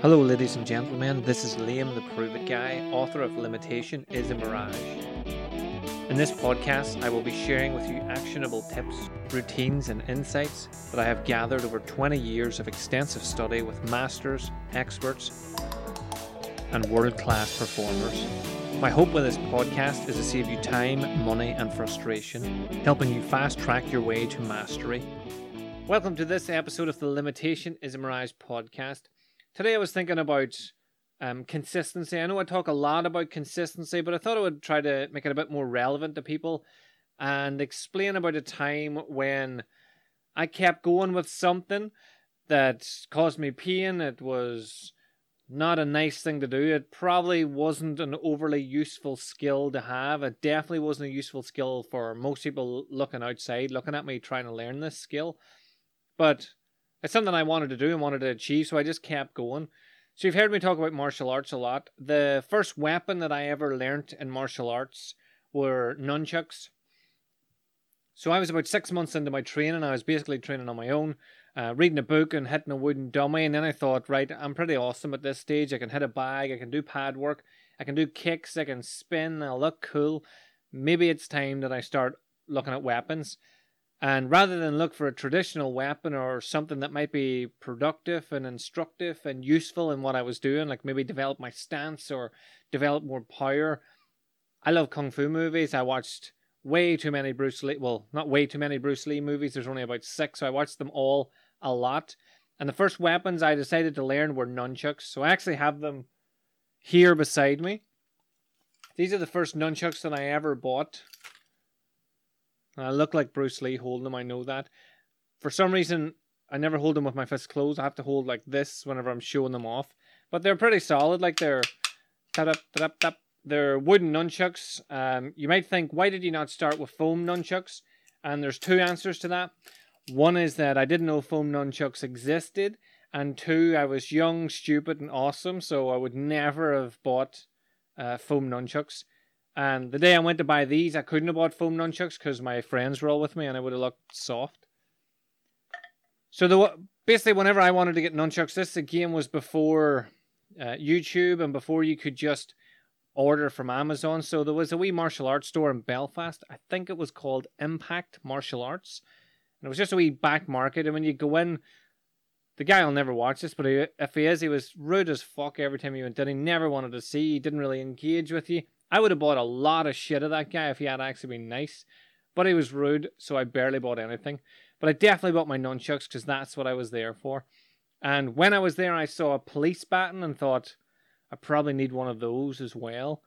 Hello, ladies and gentlemen. This is Liam, the Prove It Guy, author of Limitation is a Mirage. In this podcast, I will be sharing with you actionable tips, routines, and insights that I have gathered over 20 years of extensive study with masters, experts, and world class performers. My hope with this podcast is to save you time, money, and frustration, helping you fast track your way to mastery. Welcome to this episode of the Limitation is a Mirage podcast. Today I was thinking about um, consistency. I know I talk a lot about consistency, but I thought I would try to make it a bit more relevant to people and explain about a time when I kept going with something that caused me pain. It was not a nice thing to do. It probably wasn't an overly useful skill to have. It definitely wasn't a useful skill for most people looking outside, looking at me trying to learn this skill. But it's something I wanted to do and wanted to achieve, so I just kept going. So you've heard me talk about martial arts a lot. The first weapon that I ever learnt in martial arts were nunchucks. So I was about six months into my training. I was basically training on my own, uh, reading a book and hitting a wooden dummy. And then I thought, right, I'm pretty awesome at this stage. I can hit a bag, I can do pad work, I can do kicks, I can spin, I look cool. Maybe it's time that I start looking at weapons. And rather than look for a traditional weapon or something that might be productive and instructive and useful in what I was doing, like maybe develop my stance or develop more power, I love kung fu movies. I watched way too many Bruce Lee, well, not way too many Bruce Lee movies. There's only about six, so I watched them all a lot. And the first weapons I decided to learn were nunchucks. So I actually have them here beside me. These are the first nunchucks that I ever bought. I look like Bruce Lee holding them, I know that. For some reason, I never hold them with my fists closed. I have to hold like this whenever I'm showing them off. But they're pretty solid, like they're tap tap tap They're wooden nunchucks. Um, you might think, why did you not start with foam nunchucks? And there's two answers to that. One is that I didn't know foam nunchucks existed, and two, I was young, stupid, and awesome, so I would never have bought uh, foam nunchucks. And the day I went to buy these, I couldn't have bought foam nunchucks because my friends were all with me and I would have looked soft. So the basically, whenever I wanted to get nunchucks, this again was before uh, YouTube and before you could just order from Amazon. So there was a wee martial arts store in Belfast. I think it was called Impact Martial Arts, and it was just a wee back market. And when you go in, the guy will never watch this, but if he is, he was rude as fuck every time he went in. He never wanted to see. He didn't really engage with you. I would have bought a lot of shit of that guy if he had actually been nice, but he was rude, so I barely bought anything. But I definitely bought my nunchucks because that's what I was there for. And when I was there, I saw a police baton and thought, I probably need one of those as well.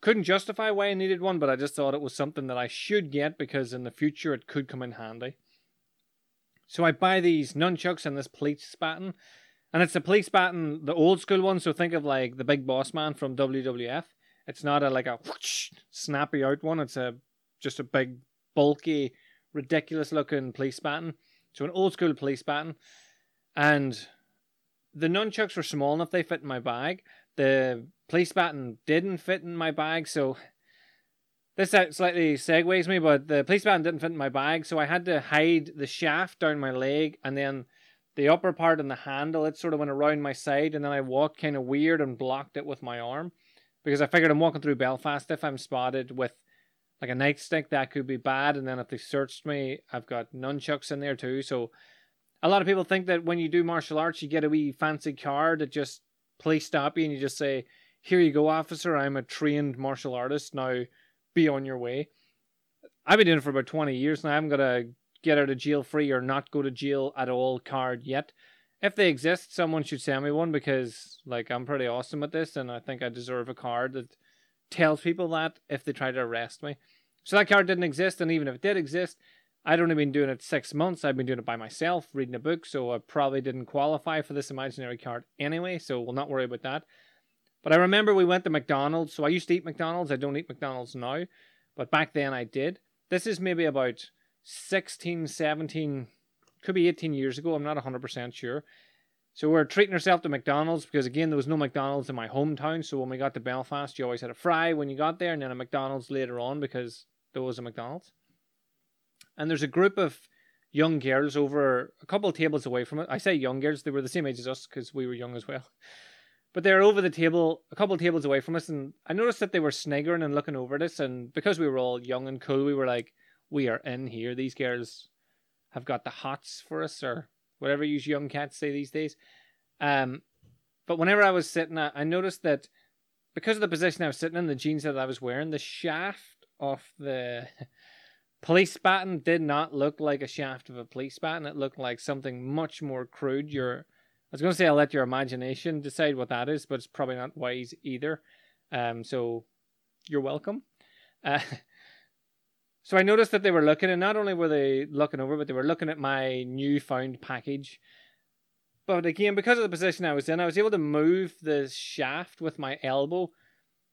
Couldn't justify why I needed one, but I just thought it was something that I should get because in the future it could come in handy. So I buy these nunchucks and this police baton. And it's a police baton, the old school one. So think of like the big boss man from WWF. It's not a like a whoosh, snappy out one. It's a just a big, bulky, ridiculous looking police baton. So an old school police baton, and the nunchucks were small enough they fit in my bag. The police baton didn't fit in my bag, so this slightly segues me, but the police baton didn't fit in my bag, so I had to hide the shaft down my leg, and then the upper part and the handle, it sort of went around my side, and then I walked kind of weird and blocked it with my arm because I figured I'm walking through Belfast. If I'm spotted with like a nightstick, that could be bad. And then if they searched me, I've got nunchucks in there too. So a lot of people think that when you do martial arts, you get a wee fancy card that just police stop you and you just say, "Here you go, officer. I'm a trained martial artist. Now be on your way." I've been doing it for about twenty years now. I haven't got a get out of jail free or not go to jail at all card yet if they exist, someone should send me one because like I'm pretty awesome at this, and I think I deserve a card that tells people that if they try to arrest me. So that card didn't exist, and even if it did exist, I'd only been doing it six months. I've been doing it by myself, reading a book, so I probably didn't qualify for this imaginary card anyway. So we'll not worry about that. But I remember we went to McDonald's. So I used to eat McDonald's. I don't eat McDonald's now, but back then I did. This is maybe about 16, 17 could be 18 years ago. I'm not 100% sure. So we are treating ourselves to McDonald's because again there was no McDonald's in my hometown. So when we got to Belfast, you always had a fry when you got there, and then a McDonald's later on because there was a McDonald's. And there's a group of young girls over a couple of tables away from it. I say young girls; they were the same age as us because we were young as well. But they were over the table, a couple of tables away from us, and I noticed that they were sniggering and looking over at us. And because we were all young and cool, we were like, "We are in here. These girls have got the hots for us, or whatever you young cats say these days." Um, but whenever I was sitting, I, I noticed that because of the position I was sitting in, the jeans that I was wearing, the shaft of the police baton did not look like a shaft of a police baton. It looked like something much more crude. Your, I was going to say I'll let your imagination decide what that is, but it's probably not wise either. Um, so you're welcome. Uh, so I noticed that they were looking, and not only were they looking over, but they were looking at my newfound package. But again, because of the position I was in, I was able to move the shaft with my elbow.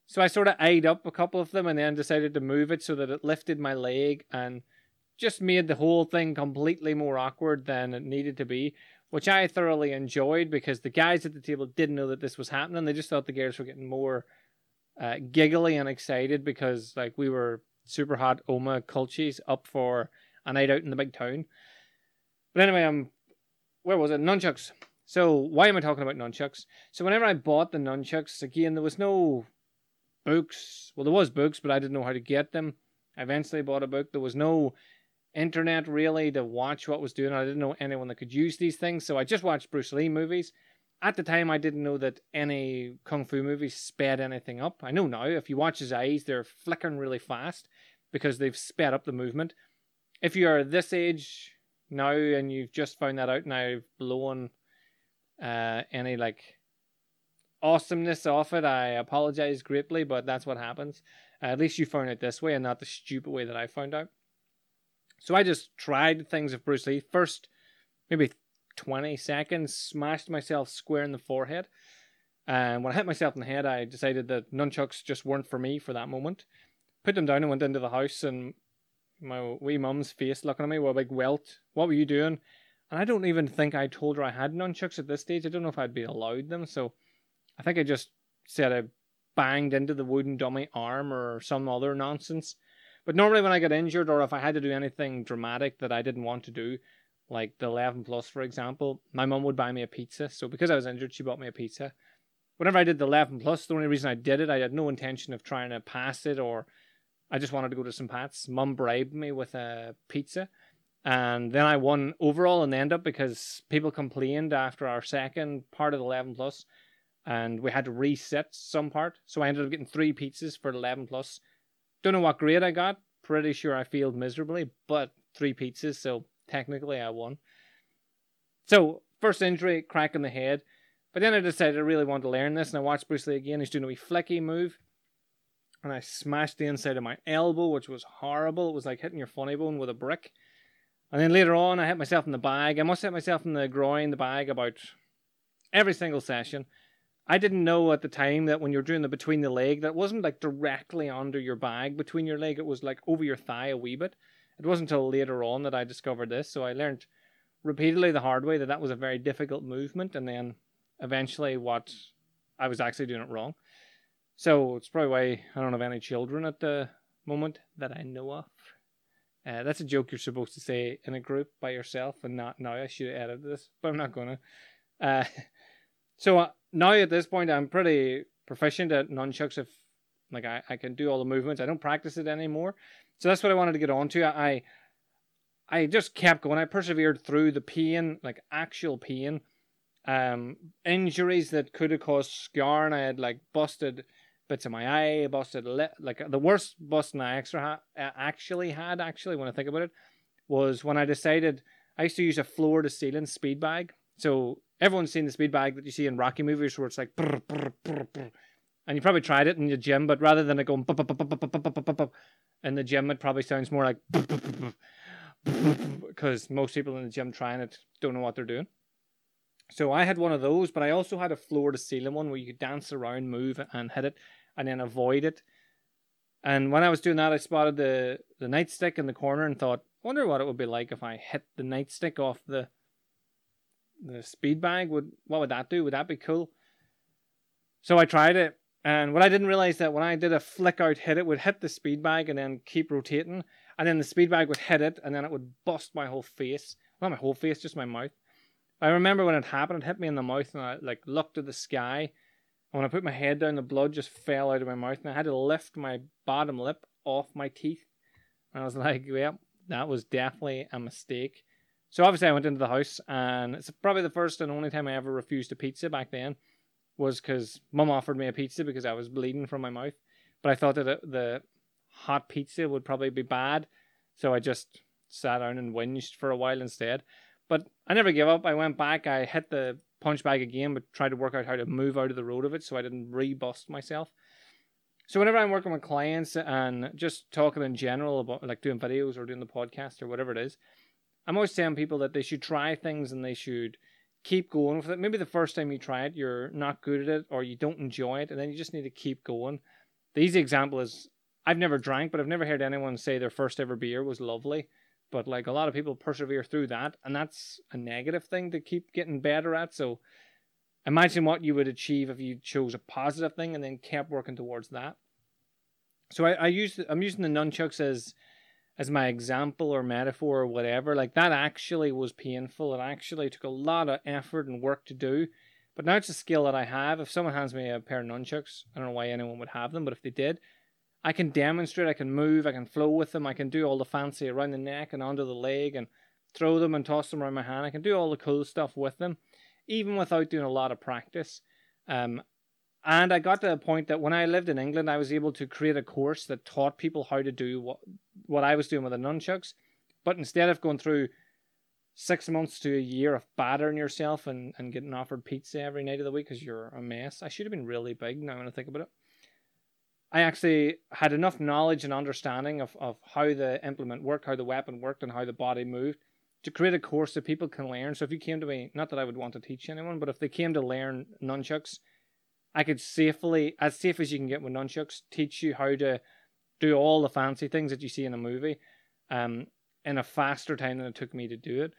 So I sort of eyed up a couple of them and then decided to move it so that it lifted my leg and just made the whole thing completely more awkward than it needed to be, which I thoroughly enjoyed because the guys at the table didn't know that this was happening. They just thought the girls were getting more uh, giggly and excited because like we were super hot Omagh culchies up for a night out in the big town. But anyway, I'm where was it? Nunchucks. So why am I talking about nunchucks? So whenever I bought the nunchucks, again, there was no books. Well, there was books, but I didn't know how to get them. I eventually bought a book. There was no internet really to watch what was doing. I didn't know anyone that could use these things, so I just watched Bruce Lee movies. At the time, I didn't know that any kung fu movies sped anything up. I know now. If you watch his eyes, they're flickering really fast because they've sped up the movement. If you are this age now and you've just found that out I've blown uh, any like awesomeness off it, I apologize greatly, but that's what happens. Uh, at least you found it this way and not the stupid way that I found out. So I just tried things of Bruce Lee. First, maybe 20 seconds, smashed myself square in the forehead. And when I hit myself in the head, I decided that nunchucks just weren't for me for that moment. Put them down and went into the house, and my wee mum's face looking at me with a big welt. What were you doing? And I don't even think I told her I had nunchucks at this stage. I don't know if I'd be allowed them. So I think I just said I banged into the wooden dummy arm or some other nonsense. But normally when I get injured or if I had to do anything dramatic that I didn't want to do, like the 11 plus for example, my mum would buy me a pizza. So because I was injured, she bought me a pizza. Whenever I did the 11 plus, the only reason I did it, I had no intention of trying to pass it or I just wanted to go to St. Pat's. Mum bribed me with a pizza. And then I won overall in the end up because people complained after our second part of the 11 plus and we had to reset some part. So I ended up getting three pizzas for the 11 plus. Don't know what grade I got. Pretty sure I failed miserably, but three pizzas, so technically I won. So, first injury, crack in the head. But then I decided I really wanted to learn this, and I watched Bruce Lee again. He's doing a wee flicky move and I smashed the inside of my elbow, which was horrible. It was like hitting your funny bone with a brick. And then later on, I hit myself in the bag. I must hit myself in the groin, the bag, about every single session. I didn't know at the time that when you're doing the between the leg, that wasn't like directly under your bag between your leg. It was like over your thigh a wee bit. It wasn't until later on that I discovered this. So I learned repeatedly the hard way that that was a very difficult movement. And then eventually, what I was actually doing it wrong. So it's probably why I don't have any children at the moment that I know of. Uh, that's a joke you're supposed to say in a group by yourself and not now. I should edit this, but I'm not gonna. Uh, so uh, now at this point, I'm pretty proficient at nunchucks. If like I, I can do all the movements, I don't practice it anymore. So that's what I wanted to get on to. I I just kept going. I persevered through the pain, like actual pain, um, injuries that could have caused scarring. I had like busted bits of my eye, busted. Like the worst busting I extra ha- actually had, actually, when I think about it, was when I decided I used to use a floor to ceiling speed bag. So everyone's seen the speed bag that you see in Rocky movies where it's like, brr, brr, brr, and you probably tried it in the gym, but rather than it going in the gym, it probably sounds more like because most people in the gym trying it don't know what they're doing. So I had one of those, but I also had a floor to ceiling one where you could dance around, move, and hit it, and then avoid it. And when I was doing that, I spotted the the nightstick in the corner and thought, I wonder what it would be like if I hit the nightstick off the the speed bag. Would what would that do? Would that be cool? So I tried it, and what I didn't realize that when I did a flick out hit, it would hit the speed bag and then keep rotating. and then the speed bag would hit it, and then it would bust my whole face. Not my whole face, just my mouth. I remember when it happened, it hit me in the mouth, and I like looked at the sky. And when I put my head down, the blood just fell out of my mouth, and I had to lift my bottom lip off my teeth. And I was like, "Well, that was definitely a mistake." So obviously, I went into the house, and it's probably the first and only time I ever refused a pizza back then, was because Mum offered me a pizza because I was bleeding from my mouth, but I thought that the hot pizza would probably be bad, so I just sat down and whinged for a while instead. But I never gave up. I went back. I hit the punch bag again, but tried to work out how to move out of the road of it so I didn't rebust myself. So whenever I'm working with clients and just talking in general about like doing videos or doing the podcast or whatever it is, I'm always telling people that they should try things and they should keep going with it. Maybe the first time you try it, you're not good at it or you don't enjoy it, and then you just need to keep going. The easy example is I've never drank, but I've never heard anyone say their first ever beer was lovely. But like a lot of people persevere through that, and that's a negative thing to keep getting better at. So imagine what you would achieve if you chose a positive thing and then kept working towards that. So I, I use I'm using the nunchucks as as my example or metaphor or whatever. Like that actually was painful. It actually took a lot of effort and work to do. But now it's a skill that I have. If someone hands me a pair of nunchucks, I don't know why anyone would have them, but if they did, I can demonstrate, I can move, I can flow with them, I can do all the fancy around the neck and under the leg and throw them and toss them around my hand. I can do all the cool stuff with them, even without doing a lot of practice. Um, and I got to a point that when I lived in England, I was able to create a course that taught people how to do what what I was doing with the nunchucks. But instead of going through six months to a year of battering yourself and, and getting offered pizza every night of the week because you're a mess, I should have been really big now when I think about it. I actually had enough knowledge and understanding of, of how the implement worked, how the weapon worked, and how the body moved to create a course that people can learn. So if you came to me, not that I would want to teach anyone, but if they came to learn nunchucks, I could safely, as safe as you can get with nunchucks, teach you how to do all the fancy things that you see in a movie um, in a faster time than it took me to do it.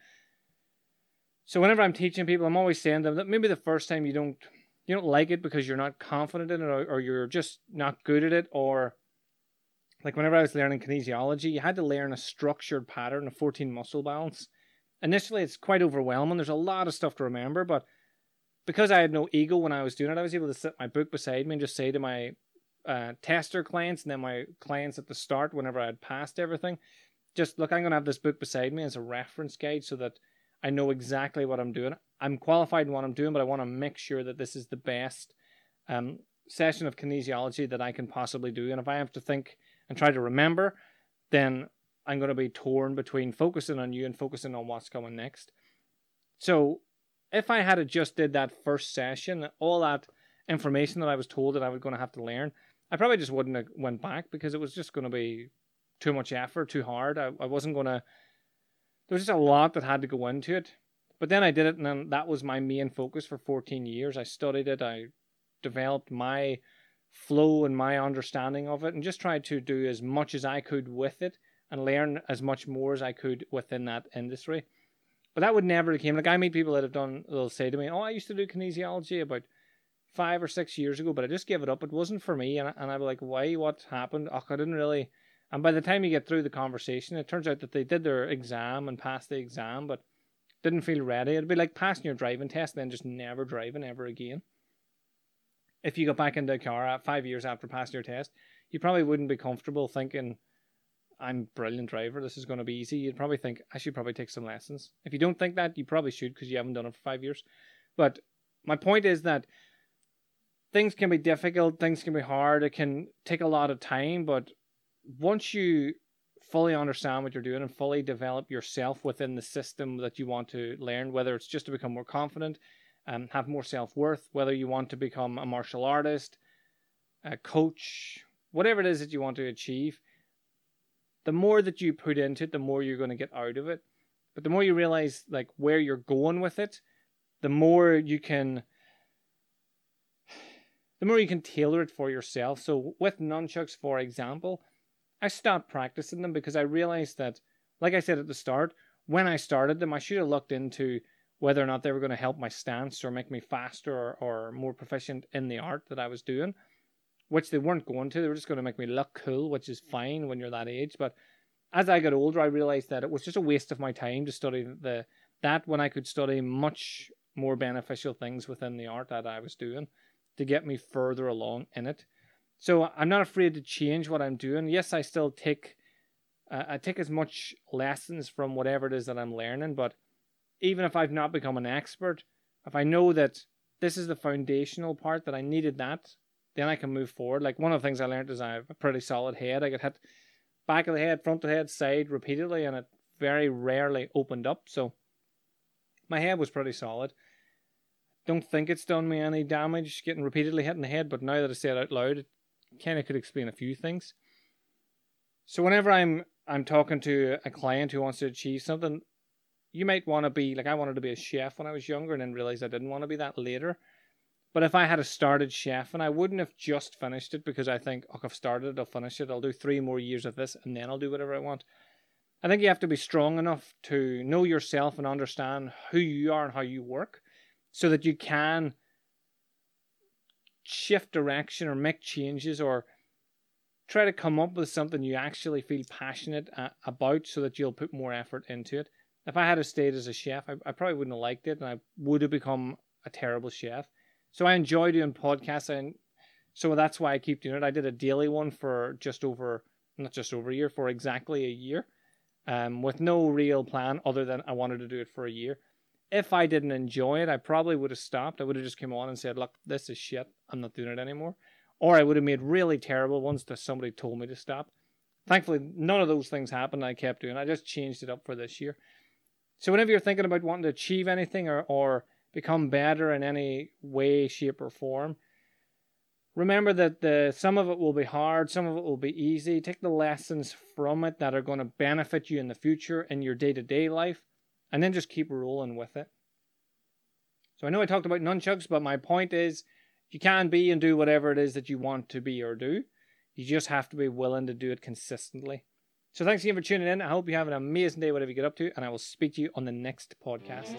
So whenever I'm teaching people, I'm always saying to them that maybe the first time you don't you don't like it because you're not confident in it or, or you're just not good at it or like whenever I was learning kinesiology, you had to learn a structured pattern of 14 muscle balance. Initially, it's quite overwhelming. There's a lot of stuff to remember, but because I had no ego when I was doing it, I was able to set my book beside me and just say to my uh, tester clients and then my clients at the start, whenever I had passed everything, just look, I'm going to have this book beside me as a reference guide so that I know exactly what I'm doing. I'm qualified in what I'm doing, but I want to make sure that this is the best um, session of kinesiology that I can possibly do. And if I have to think and try to remember, then I'm going to be torn between focusing on you and focusing on what's coming next. So if I had just did that first session, all that information that I was told that I was going to have to learn, I probably just wouldn't have went back because it was just going to be too much effort, too hard. I, I wasn't going to. There was just a lot that had to go into it. But then I did it, and then that was my main focus for 14 years. I studied it, I developed my flow and my understanding of it, and just tried to do as much as I could with it and learn as much more as I could within that industry. But that would never have came. Like I meet people that have done, they'll say to me, "Oh, I used to do kinesiology about five or six years ago, but I just gave it up. It wasn't for me." And, and I'd be like, "Why? What happened? Oh, I didn't really." And by the time you get through the conversation, it turns out that they did their exam and passed the exam, but didn't feel ready. It'd be like passing your driving test and then just never driving ever again. If you got back into a car five years after passing your test, you probably wouldn't be comfortable thinking, I'm brilliant driver, this is going to be easy. You'd probably think, I should probably take some lessons. If you don't think that, you probably should because you haven't done it for five years. But my point is that things can be difficult, things can be hard, it can take a lot of time, but once you fully understand what you're doing and fully develop yourself within the system that you want to learn, whether it's just to become more confident, and have more self worth, whether you want to become a martial artist, a coach, whatever it is that you want to achieve, the more that you put into it, the more you're going to get out of it. But the more you realize like where you're going with it, the more you can the more you can tailor it for yourself. So with nunchucks, for example, I stopped practicing them because I realized that, like I said at the start, when I started them, I should have looked into whether or not they were going to help my stance or make me faster or, or more proficient in the art that I was doing, which they weren't going to. They were just going to make me look cool, which is fine when you're that age. But as I got older, I realized that it was just a waste of my time to study the that when I could study much more beneficial things within the art that I was doing to get me further along in it. So I'm not afraid to change what I'm doing. Yes, I still take uh, I take as much lessons from whatever it is that I'm learning, but even if I've not become an expert, if I know that this is the foundational part that I needed that, then I can move forward. Like one of the things I learned is I have a pretty solid head. I get hit back of the head, front of the head, side repeatedly, and it very rarely opened up. So my head was pretty solid. Don't think it's done me any damage getting repeatedly hit in the head, but now that I say it out loud, it kind of could explain a few things. So whenever I'm I'm talking to a client who wants to achieve something, you might want to be like I wanted to be a chef when I was younger and then realized I didn't want to be that later. But if I had a started chef and I wouldn't have just finished it because I think, oh, I've started it, I'll finish it, I'll do three more years of this and then I'll do whatever I want. I think you have to be strong enough to know yourself and understand who you are and how you work so that you can shift direction or make changes or try to come up with something you actually feel passionate about so that you'll put more effort into it. If I had stayed as a chef, I, I probably wouldn't have liked it and I would have become a terrible chef. So I enjoy doing podcasts and so that's why I keep doing it. I did a daily one for just over, not just over a year, for exactly a year um, with no real plan other than I wanted to do it for a year. If I didn't enjoy it, I probably would have stopped. I would have just come on and said, look, this is shit. I'm not doing it anymore or I would have made really terrible ones that somebody told me to stop. Thankfully, none of those things happened. I kept doing. I just changed it up for this year. So whenever you're thinking about wanting to achieve anything or, or become better in any way, shape, or form, remember that the some of it will be hard, some of it will be easy. Take the lessons from it that are going to benefit you in the future in your day to day life, and then just keep rolling with it. So I know I talked about nunchucks, but my point is you can be and do whatever it is that you want to be or do. You just have to be willing to do it consistently. So thanks again for tuning in. I hope you have an amazing day, whatever you get up to, and I will speak to you on the next podcast.